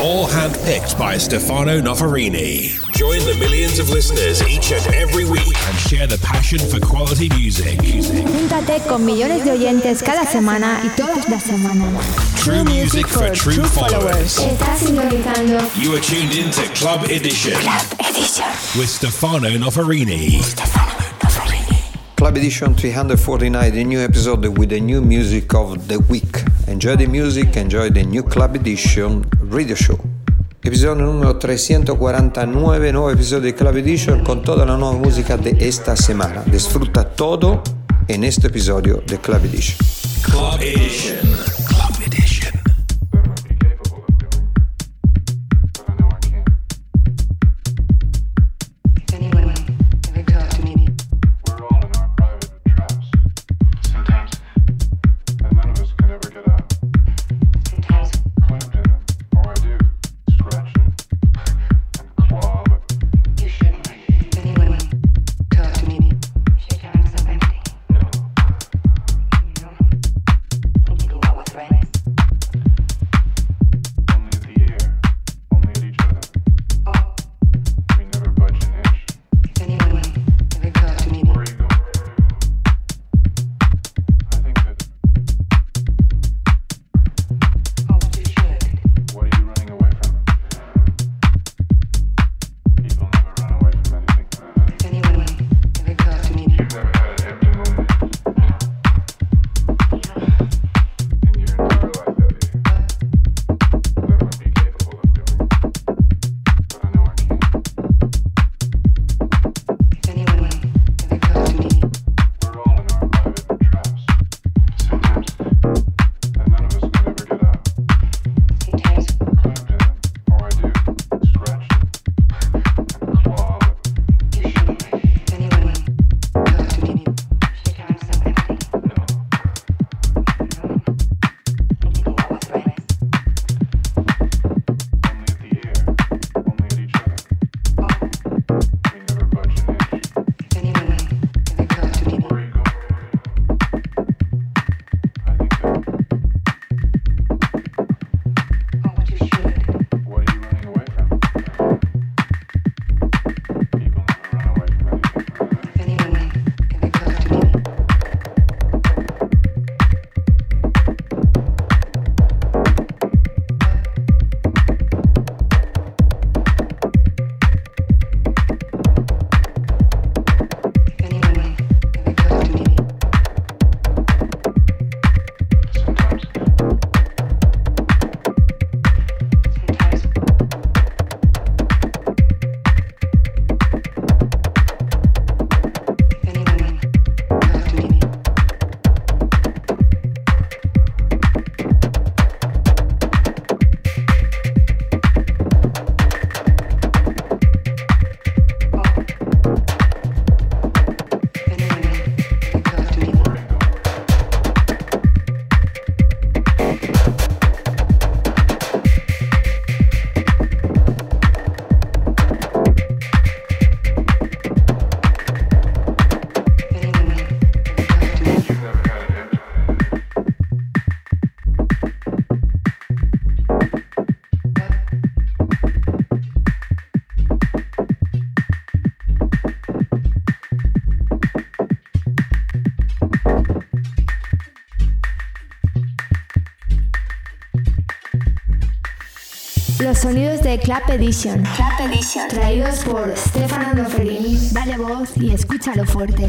All handpicked by Stefano Noferini. Join the millions of listeners each and every week and share the passion for quality music. Júntate con millones de oyentes cada semana y todas las semanas. True music for true followers. Estás sintonizando You are tuned in to Club Edition Club Edition. with Stefano Noferini. Club Edition 349, the new episode with the new music of the week. Enjoy the music, enjoy the new Club Edition radio show. Episodio número 349, nuevo episodio de Club Edition con toda la nueva música de esta semana. Disfruta todo en este episodio de Club Edition. Club Edition. Sonidos de Club Edition. Club Edition. Traídos por Stefano Noferini. Dale voz y escúchalo fuerte.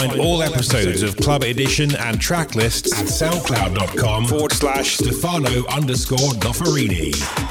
Find all episodes of Club Edition and track lists at soundcloud.com forward slash Stefano underscore Noferini.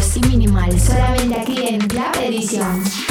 Y Minimal, solamente aquí en Club Edition.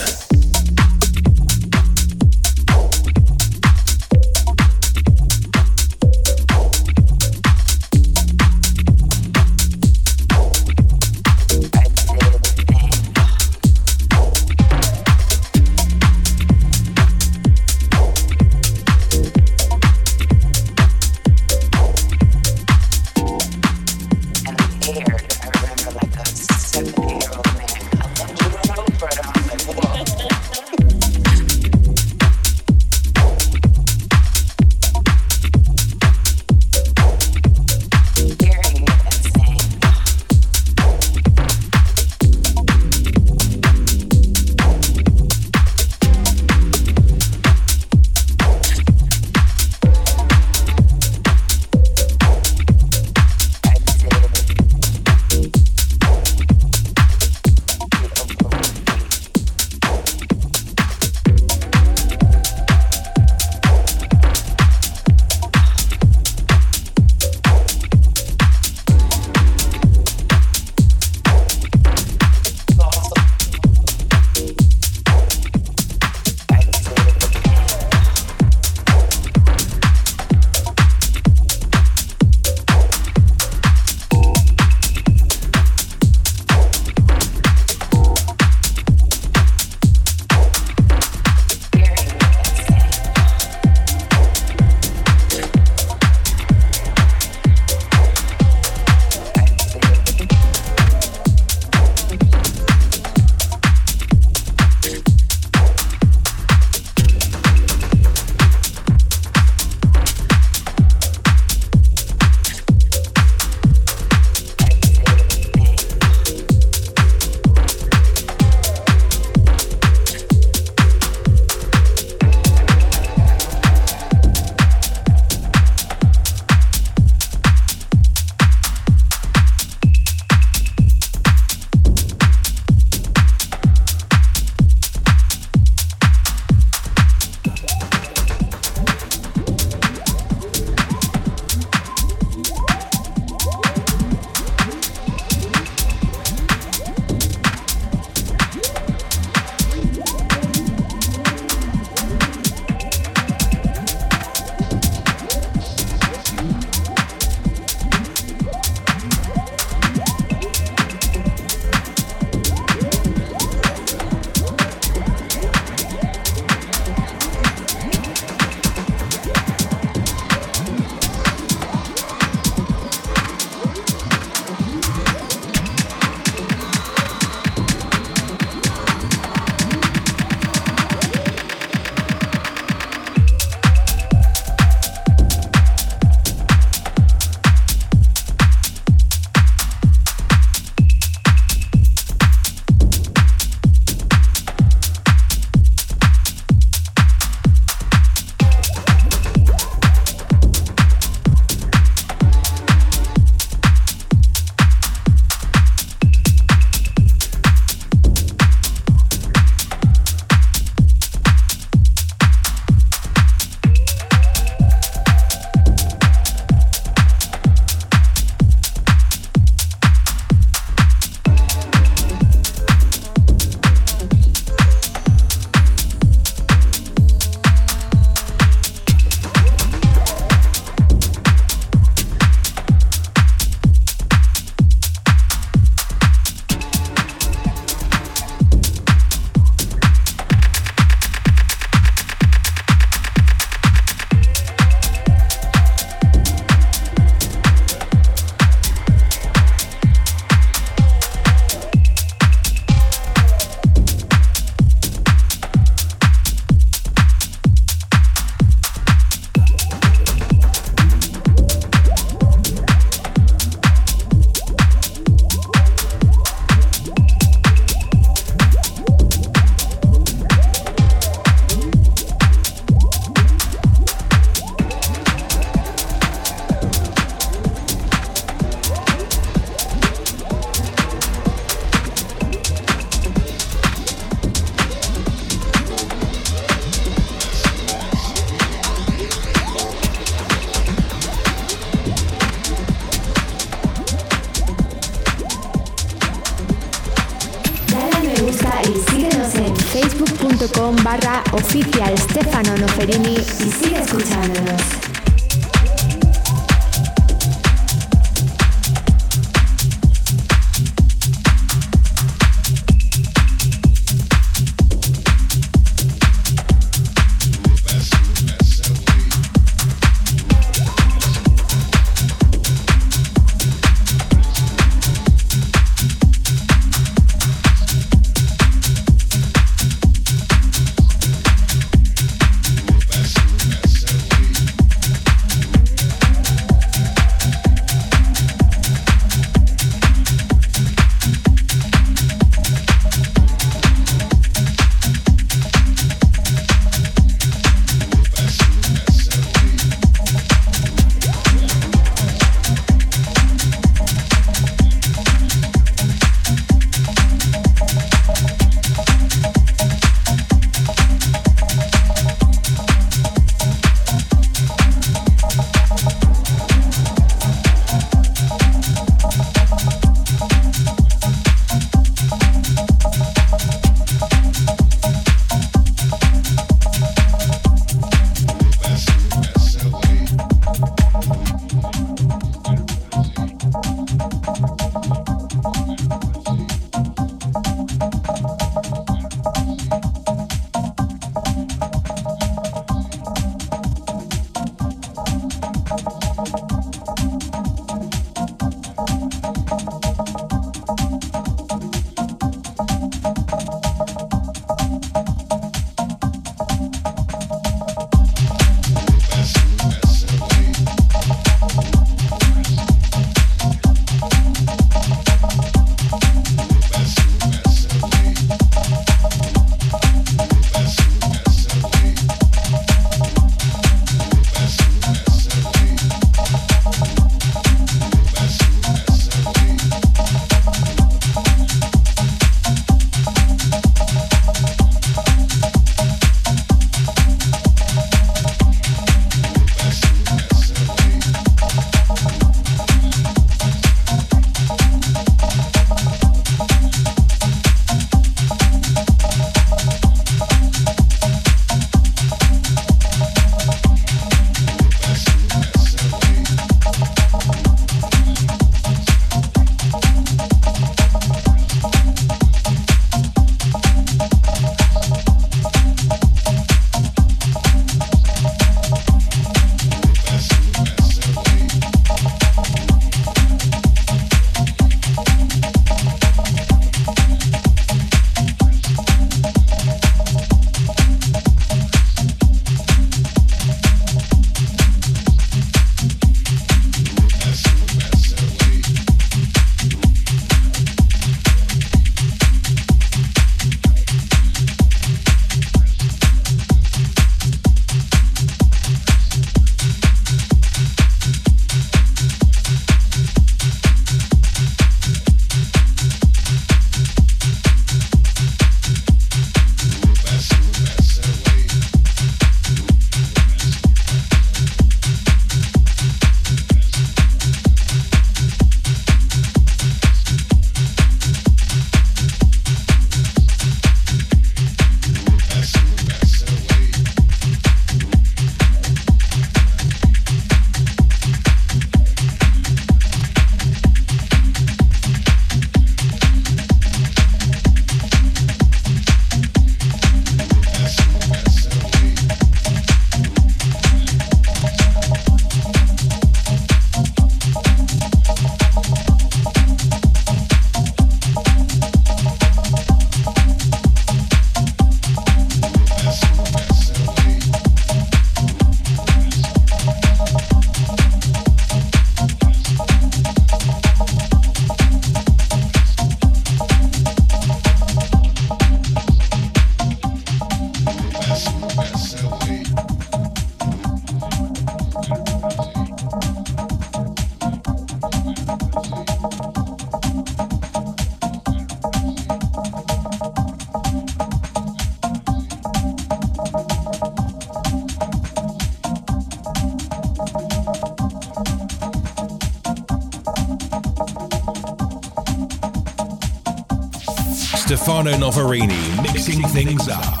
Stefano Noferini mixing things up.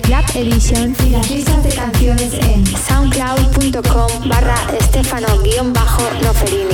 Club Edition y las listas de canciones en soundcloud.com barra estefano-noferini.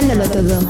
dándolo todo.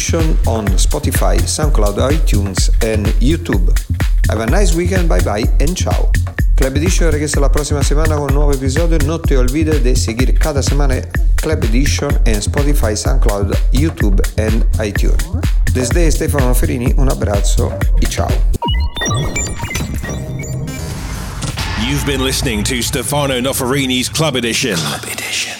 Edition on Spotify, SoundCloud, iTunes and YouTube. Have a nice weekend, bye bye and ciao. Club Edition regresa la próxima semana con un nuevo episodio. No te olvides de seguir cada semana Club Edition en Spotify, SoundCloud, YouTube and iTunes. Desde Stefano Ferini un abbraccio e ciao. You've been listening to Stefano Noferini's Club Edition. Club Edition.